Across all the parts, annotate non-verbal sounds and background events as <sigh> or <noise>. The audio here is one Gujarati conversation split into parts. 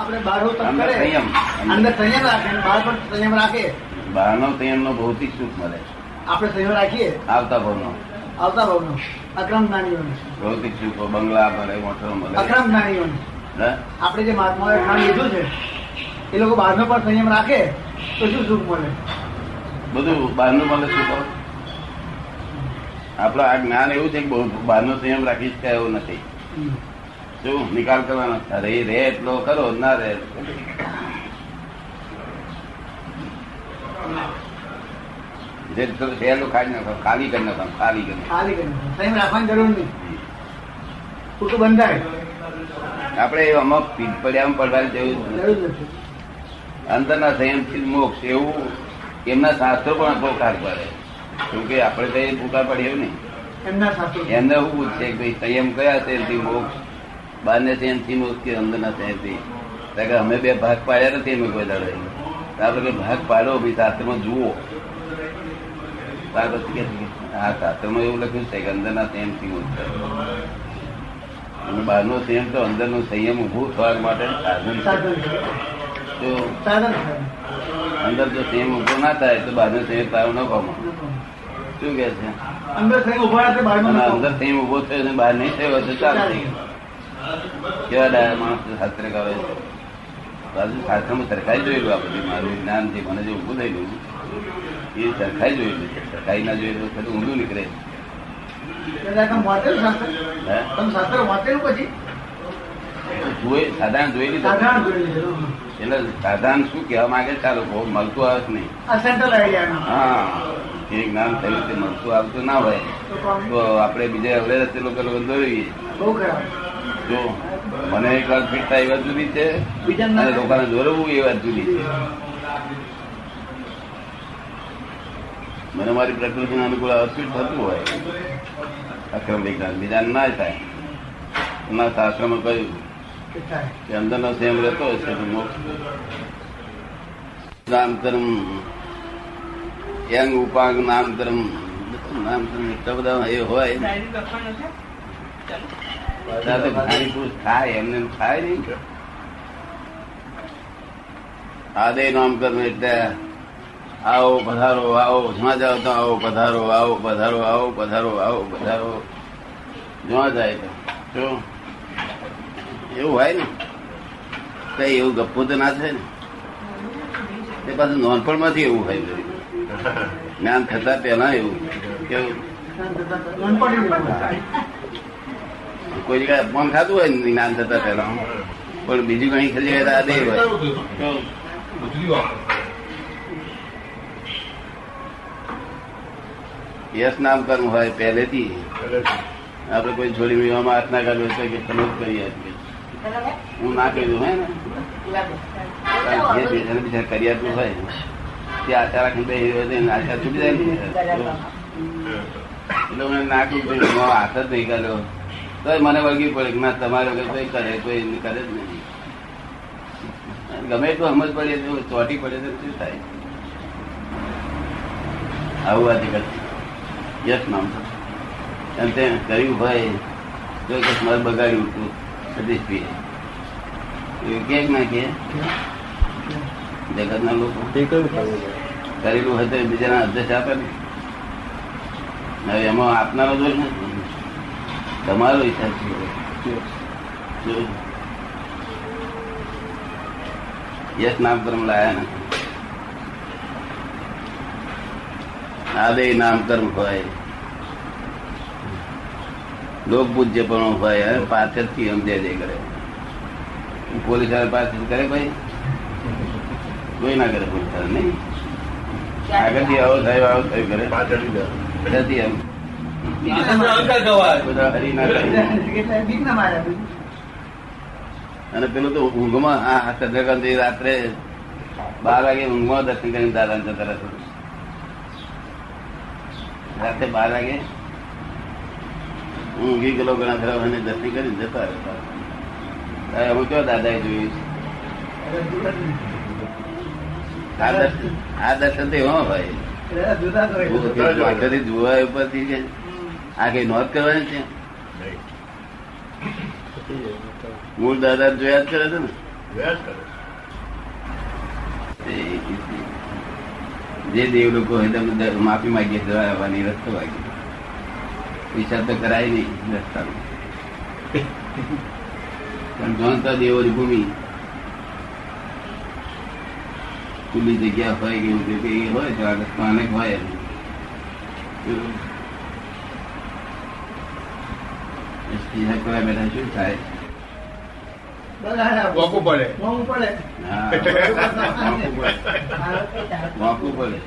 આપણે બહારનું તપ કરે સંયમ. અંદર સંયમ રાખે બહાર પણ સંયમ રાખે. બહારનો સંયમનો ભૌતિક સુખ મળે આપણે સંયમ રાખીએ? આવતા ભાવનો. આવતા ભાવનો. અક્રમ જ્ઞાનીઓને ભૌતિક સુખો બંગલા મળે મોટો મળે અક્રમ જ્ઞાનીઓને આપણે જે મહાત્મા જ્ઞાન લીધું છે એ લોકો બહારનો પણ સંયમ રાખે તો શું સુખ મળે? બધું બહારનું મળે સુખ આપડે આ જ્ઞાન એવું છે કે બહુ બહારનો સંયમ રાખી શકાય એવું નથી. શું? નિકાલ કરવાનો? અરે રે એટલો કરો ના રે. જે સહેલું ખાઈ નાખો ખાલી કરી નાખો ખાલી કરી ખાલી કરી રાખવાની જરૂર નહીં. ખોટું બંધાય. આપણે આમાં પડ્યામાં પડવાની જેવું અંદરના સંયમથી મોક્ષ એવું એમના શાસ્ત્રો પણ પોકાર પડે કેમ કે આપણે તો એ પુકાર પડે એવું નહીં. એમના શાસ્ત્રો. એમને શું પૂછશે કે સંયમ કયા છે મોક્ષ? બહારને ને મોક્ષ કે અંદરના સંયમથી કારણ કે અમે બે ભાગ પાડ્યા નથી અમે કોઈ દાડે આપણે કે ભાગ પાડો ભાઈ શાસ્ત્રમાં જુઓ. ત્યાર પછી કે હા શાસ્ત્રમાં એવું લખ્યું છે કે અંદરના સંયમથી મોક્ષ થાય. અને બહારનો સંયમ તો અંદરનો સંયમ ઉભું થવા માટે સાધન છે. અંદર જો સંયમ ઊભો ના થાય તો બહારનો સંયમ તારો ન પામો. શું કે છે? અંદર સંયમ ઊભા. અંદર સંયમ ઊભો થયો બહાર નહીં થયો તો ચાલશે કેવા ડાયા માણસ શાસ્ત્ર કરે છે. બાજુ શાસ્ત્રમાં સરખાઈ જોયેલું આ બધું મારું જ્ઞાન જે મને જે ઉભું થયેલું એ સરખાઈ જોયેલું છે. સરખાઈ ના જોયેલું તો ઊંધું નીકળે સાધારણ. એટલે શું કહેવા માંગે ચાલો મળતું આવે નહીં? હા. એ જ્ઞાન થયું તે મળતું આવતું ના હોય તો આપણે બીજા હવે રસ્તે લોકો ખરાબ જો મને એક વાર ફીટતા થાય એ વાત જુદી છે બીજાને અને લોકોને દોરવું એ વાત જુદી છે. મને મારી પ્રકૃતિને અનુકૂળ અસ્વીટ થતું હોય અક્રમ વિજ્ઞાન. બીજા ના થાય. ના શાસ્ત્રમાં કહ્યું કે અંદર નો અંદરનો સંયમ રહેતો હશે તો મોક્ષ. નામકરમ યંગ ઉપાંગ નામકરમ નામકરમ એટલા બધા એ હોય. ખાય, એમને એમ ખાય નહીં. આદે નામકરમ એટલે આવો પધારો, આવો, જ્યાં જાઓ તો આવો પધારો આવો પધારો આવો પધારો આવો પધારો. જ્યાં જાય તો એવું હોય ને? કઈ એવું ગપ્પુ તો ના થાય ને? એ પાછું નોનપણમાંથી એવું હોય. જ્ઞાન થતા પહેલા એવું. કેવું નાનપણથી જ એવું હોય. કોઈ જગ્યાએ અપમાન ખાતું હોય જ્ઞાન થતા પહેલા. પણ બીજું કઈ ખરી જગ્યાએ આ દે હોય. યશ નામ કર્મ હોય પહેલેથી. આપણે કોઈ છોડી મેળવામાં હાથ ના કરવો તો કે તમે કરી આપીએ હું ના કહ્યું હોય ને? જે બીજાને બીજા કરી આપ્યું હોય તે આશા રાખીને છૂટી જાય ને. એટલે મને ના કહ્યું કે હું હાથ જ નહીં કર્યો. તો મને વળગી પડે ના તમારે વગર કોઈ કરે કોઈ કરે જ નહીં. ગમે તો સમજ પડે તો ચોટી પડે તો શું થાય? આવું આ જગત યશ નામ એમ તે કર્યું ભાઈ તો એક મત બગાડ્યું હતું સતીશભાઈ કે ના કે? જગત ના લોકો કરેલું હતું બીજાના અધ્યક્ષ આપે ને. હવે એમાં આપનારો દોષ નથી તમારો હિસાબ છે યશ નામકર્મ લાયા નથી આદે નામકર્મ હોય લોક પૂજ્ય પણ હોય અને પાછળથી સમજે જે કરે પોલીસવાળા પાછળ કરે ભાઈ કોઈ ના કરે પોલીસવાળા નહીં આગળથી આવો સાહેબ આવો સાહેબ કરે પાછળથી એમ અને પેલું તો ઊંઘમાં આ ચંદ્રકાંત રાત્રે બાર વાગે ઊંઘમાં દર્શન કરીને દાદા જતા રહેશે બાર વાગે હું ઊંઘી ગયેલો ઘણા ખરા અને દર્શન કરીને જતા રહેતા. હવે કયો દાદાએ જોયું આ દર્શન તો એવા ભાઈ. જોવા ઉપરથી આ કઈ નોંધ કરવાની છે મૂળ દાદા જોયા જ કરે છે ને વ્યાસ કરે જે દેવ લોકો હોય તેમને દ- માફી માંગીએ જવા આવવાની રસ્તો માંગીએ પૈસા તો કરાય નહીં રસ્તાનો પણ જાણતા દેવોની ભૂમિ ખુલ્લી જગ્યા હોય કે એવું કંઈ કંઈ હોય તો આગળ સ્થાનક હોય બેઠા શું થાય બધા પડે મોંઘું પડે વાંકું પડે વાંકું પડે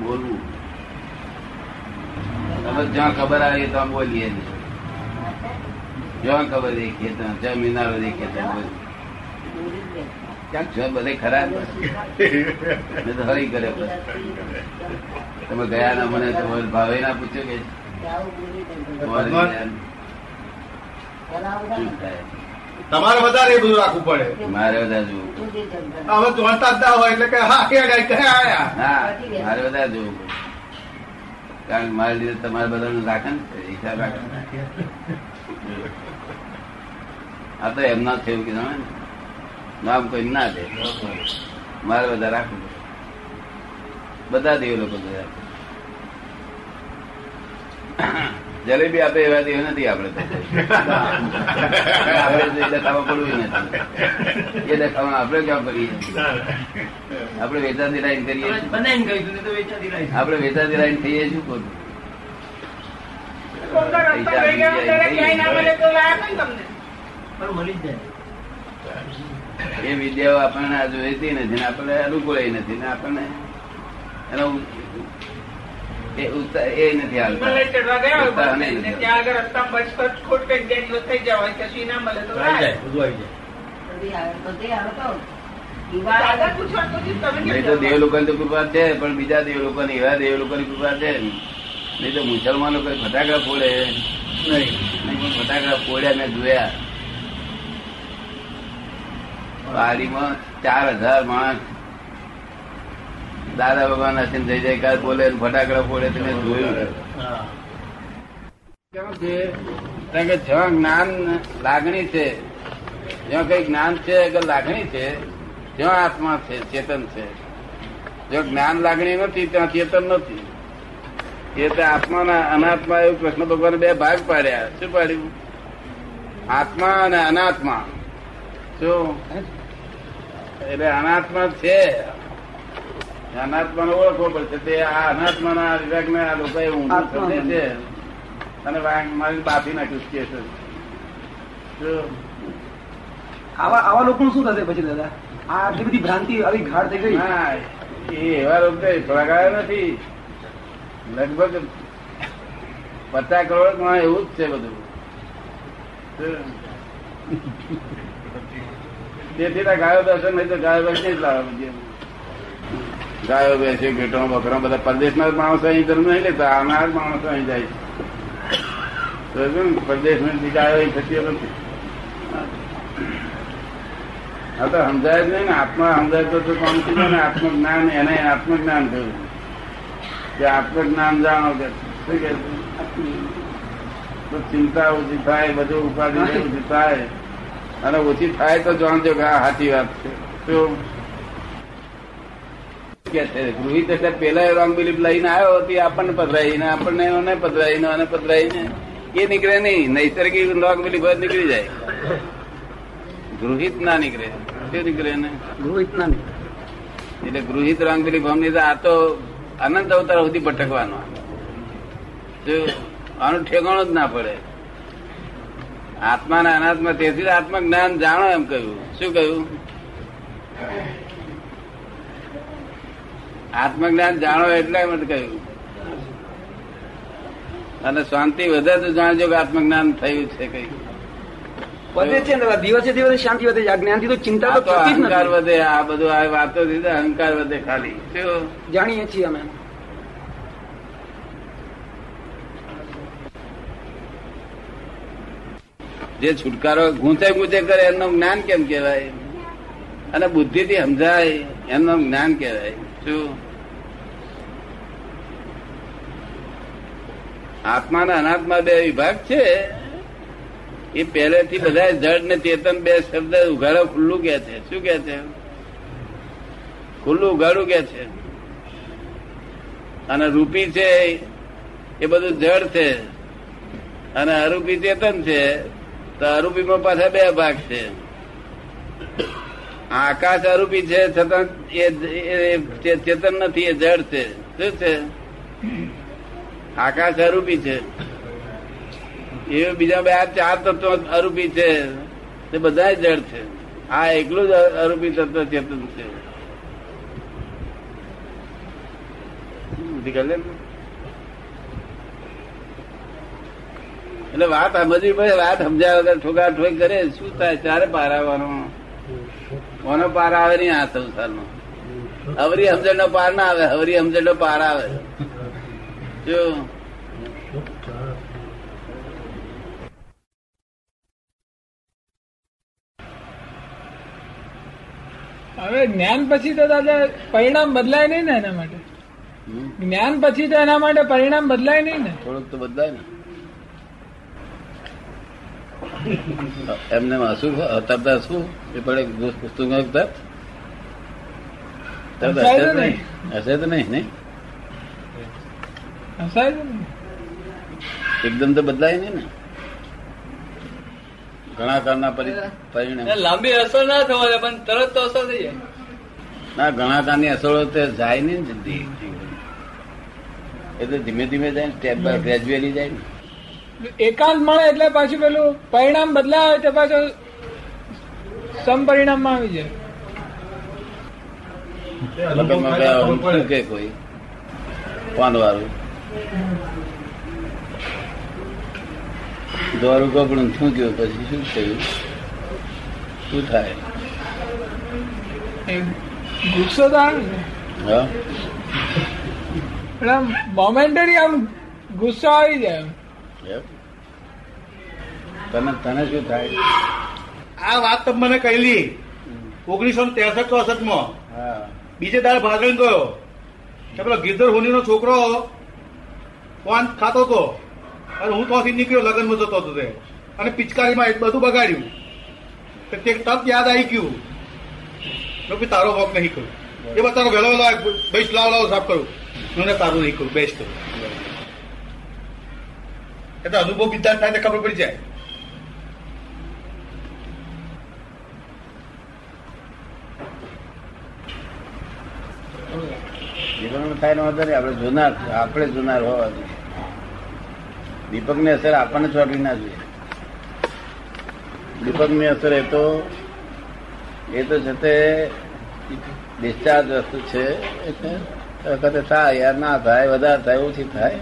બોલવું તમે જ્યાં ખબર આવે ત્યાં બોલીએ જ્યાં ખબર દેખીએ ત્યાં જ્યાં મિનારો દેખીએ ત્યાં બોલીએ જો બધે ખરાબ હરી કરે તમે ગયા ના મને ભાવે ના પૂછ્યો કે તમારે વધારે એ બધું રાખવું પડે. મારે વધારે જોવું હવે ના હોય એટલે કે હા કે મારે બધા જોવું કારણ કે મારે લીધે તમારે બધાનું રાખે ને હિસાબ રાખે. આ તો એમના થયું છે તમે ને. નામ કોઈ ના દે. મારે બધા રાખવું. બધા દેવ લોકો જલેબી આપે એવા દેવ નથી આપણે એ દેખાવા પડવું નથી. એ દેખાવા આપણે ક્યાં કરીએ? આપણે વેચાતી લાઈન કરીએ આપણે વેચાતી લાઈન થઈએ શું કરું પૈસા મળી જાય. એ વિદ્યાઓ આપણને આ જોઈતી નથી ને આપણને અનુકૂળ નથી ને આપણને એનો એ નથી નહીં. ને ના તો આવી રાહ. જાય બધું આવી જાય. દાદા પૂછવાનું તો તમે કેમ નહીં તો દેવ લોકો ની કૃપા છે પણ બીજા દેવ લોકોની એવા દેવ લોકોની કૃપા છે. નહીં તો મુસલમાનો કોઈ ફટાકડા ફોડે. નહીં. ફટાકડા ફોડ્યા મેં જોયા. પાડીમાં ચાર હજાર માણસ. દાદા ભગવાન સિંહ જય જયકાર બોલે ફટાકડા ફોડે તમે જોયું. કેમ છે? કારણ કે જ્યાં જ્ઞાન લાગણી છે જ્યાં કઈ જ્ઞાન છે કે લાગણી છે ત્યાં આત્મા છે ચેતન છે. જો જ્ઞાન લાગણી નથી ત્યાં ચેતન નથી. એ તો આત્માના અનાત્મા એવું કૃષ્ણ ભગવાન બે ભાગ પાડ્યા. શું પાડ્યું? આત્મા અને અનાત્મા. શું? એટલે અનાત્મા છે. અનાત્માને ઓળખવો પડશે. તે આ અનાત્માના વિવેકને આ લોકોએ ઊંધું સમજે છે. અને મારી બાફી નાખ્યું છે. આવા આવા લોકોનું શું થશે પછી દાદા? આ આટલી બધી ભ્રાંતિ આવી ગાઢ થઈ ગઈ. હા એ એવા લોકો થોડા નથી. લગભગ પચાસ કરોડમાં એવું જ છે બધું? તેથી ગાયો દર્શન નહીં તો ગાયો દર્શન જ લાવે બીજે. ગાયો બેસે ઘેટો બકરો બધા પરદેશના માણસો અહીં ધર્મ નહીં લેતા આવનાર માણસો અહીં જાય છે. પરદેશમાં ગાયો અહીં થતી નથી હા. તો સમજાય જ નહીં ને આત્મા સમજાય તો તો કોણ થઈ જાય ને આત્મજ્ઞાન એને આત્મજ્ઞાન થયું. કે આત્મજ્ઞાન જાણો કે શું કે તો ચિંતા ઓછી થાય બધું ઉપાધિ ઓછી થાય અને ઓછી થાય તો જાણજો કે આ સાચી વાત છે. શું? કે છે ગૃહિત એટલે પેલા રોંગ બિલીફ લઈને આવ્યો હતી આપણને પધરાઈને આપણને એને પધરાઈને અને પધરાઈને. એ નીકળે નહીં નૈસર્ગિક રોંગ બિલીફ નીકળી જાય. ગૃહિત ના નીકળે. શું નીકળે ને ગૃહિત ના નીકળે. એટલે ગૃહિત રોંગ બિલીફ અમને તો આ તો અનંત અવતાર સુધી ભટકવાનો. જો આનું ઠેકાણું જ ના પડે. આત્માના અનાત્મા તેથી આત્મ જ્ઞાન જાણો એમ કહ્યું. શું કહ્યું? આત્મજ્ઞાન જાણો એટલે એમ કહ્યું. અને શાંતિ વધે તો જાણજો કે આત્મજ્ઞાન થયું છે કઈ વધે છે દિવસે દિવસે શાંતિ વધે. છે થી તો ચિંતા તો અહંકાર વધે આ બધું આ વાતો થી અહંકાર વધે ખાલી. જાણીએ છીએ અમે. જે છુટકારો ગૂંચે ગૂંચે કરે એમનું જ્ઞાન કેમ કહેવાય? અને બુદ્ધિ થી સમજાય એમનું જ્ઞાન કહેવાય. શું? આત્મા અને અનાત્મા બે વિભાગ છે. એ પહેલેથી બધા જડ ને ચેતન બે શબ્દ ઉઘાડો ખુલ્લું કે છે. શું કે છે? ખુલ્લું ઉઘાડું કે છે. અને રૂપી છે એ બધું જડ છે. અને અરૂપી ચેતન છે તો અરૂપીમાં પાછા બે ભાગ છે. આકાશ અરૂપી છે, છતાં એ ચેતન નથી, એ જડ છે. શું છે? આકાશ અરૂપી છે. એ બીજા બે, આ ચાર તત્વો અરૂપી છે. તે બધા જડ છે. આ એકલું જ અરૂપી તત્વ ચેતન છે સમજી ગયા ને? એટલે વાત સમજવી પડે વાત સમજ્યા વગર ઠોકા ઠોક કરે શું થાય? ત્યારે પાર આવવાનો. કોનો પાર આવે નહીં આ સંસારનો? હવરી સમજણ નો પાર ના આવે હવરી સમજણ નો પાર આવે. જો. હવે જ્ઞાન પછી તો દાદા પરિણામ બદલાય નહીં ને એના માટે? જ્ઞાન પછી તો એના માટે પરિણામ બદલાય નહીં ને? થોડુંક તો બદલાય ને. એમને શું તરત શું એ પડે પુસ્તક તરત તરત હસે તો તો નહીં. નહીં. નહીં હસાય છે ને એકદમ તો બદલાય નહીં ને. ઘણા કાળના પરી- પરિણામ. લાંબી અસર ના થવા પણ તરત તો અસર થઈ જાય. ના ઘણા કાળની અસરો તો જાય નહીં ને જલ્દી. એટલે ધીમે ધીમે જાય સ્ટેપ બાય ગ્રેજ્યુઅલી જાય ને. એકાંત મળે એટલે પાછું પેલું પરિણામ બદલાય તો પાછું સમપરિણામમાં આવી જાય. ગયા કે કોઈ? વાળું કપડું શું કયો પછી શું થયું? શું થાય? ગુસ્સો તો આવે મોમેન્ટરી આમ ગુસ્સો આવી જાય. એમ? તને તને શું થાય? આ વાત તમે મને કહેલી. ઓગણીસો ને ત્રેસઠ ચોસઠમાં. બીજે દાડે ભાગણ ગયો. કે પેલો ગિરધર હોની નો છોકરો પાન ખાતો હતો અને હું ત્યાંથી નીકળ્યો લગ્નમાં જતો હતો તે. અને પિચકારીમાં બધું બગાડ્યું. તો તે તરત યાદ આવી ગયું. કીધું તારો વોક નહીં કર્યું એ બતારો વહેલો વહેલો બેસ્ટ લાવ લાવ સાફ કરું. મને તારું નહીં કરું બેસ્ટ એ તો અનુભવ બીજા થાય ખબર પડી જાય. આપણે જોનાર આપણે જોનાર હોવા જોઈએ. દીપક અસર આપણને ચોટવી ના જોઈએ. દીપક અસર એ તો એ તો છે તે ડિસ્ચાર્જ વસ્તુ છે, એટલે વખતે થાય, યાર ના થાય, વધારે થાય, ઓછી થાય.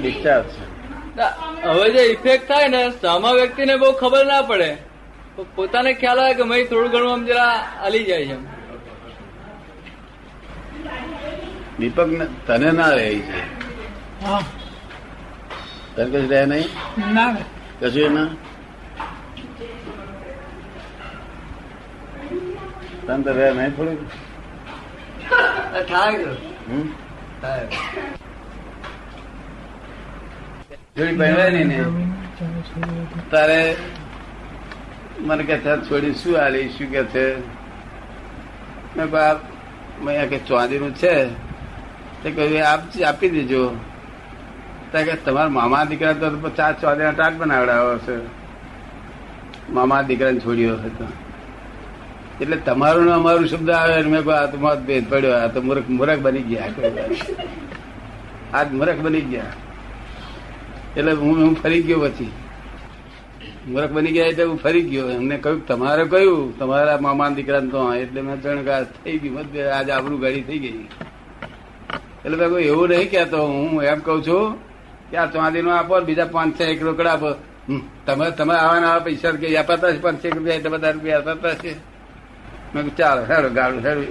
ડિસ્ચાર્જ. છે હવે જે ઇફેક્ટ થાય ને સામા વ્યક્તિને બહુ ખબર ના પડે. તો પોતાને ખ્યાલ આવે કે મેં થોડું ઘણું આમ જરા હાલી જાય છે દીપક ને તને ના રહે છે. તને કશું રહે નહીં. કશું ના? તને તો રહે નહીં થોડુંક? <laughs> થાય. જોડી પહેરવાય નહીં ને. તારે મને કે છે છોડી શું આલી શું કે છે? મેં બાપ મેં કે ચાંદીનું છે. તે કહ્યું આપ આપી દેજો. ત્યાં કે તમારા મામા દીકરા તો ચાર ચાંદીના ટાટ બનાવડાવ્યો છે મામા દીકરાને છોડ્યો હતો. એટલે તમારું ને અમારું શબ્દ આવે મેં કહ્યું, આ તો મત ભેદ પડ્યો આ તો મૂર્ખ મૂર્ખ બની ગયા. <laughs> આજ મૂર્ખ બની ગયા. એટલે હું હું ફરી ગયો પછી. મૂર્ખ બની ગયા એટલે હું ફરી ગયો. એમને કહ્યું, તમારે કયું તમારા મામા દીકરા તો એટલે મેં કે થઈ ગયું મતભેદ. આજે આબરૂ ગાડી થઈ ગઈ. એટલે મેં કહ્યું, એવું નહીં કહેતો. હું એમ કહું છું કે આ ચાંદી નો આપો બીજા પાંચ, છ એક રોકડા આપો. તમે તમે આવાના આવા પૈસા કે અપાતા છે પાંચ, છ રૂપિયા એટલે બધા રૂપિયા અપાતા છે. મેં ચાલો, હેડો ગાડું હેડો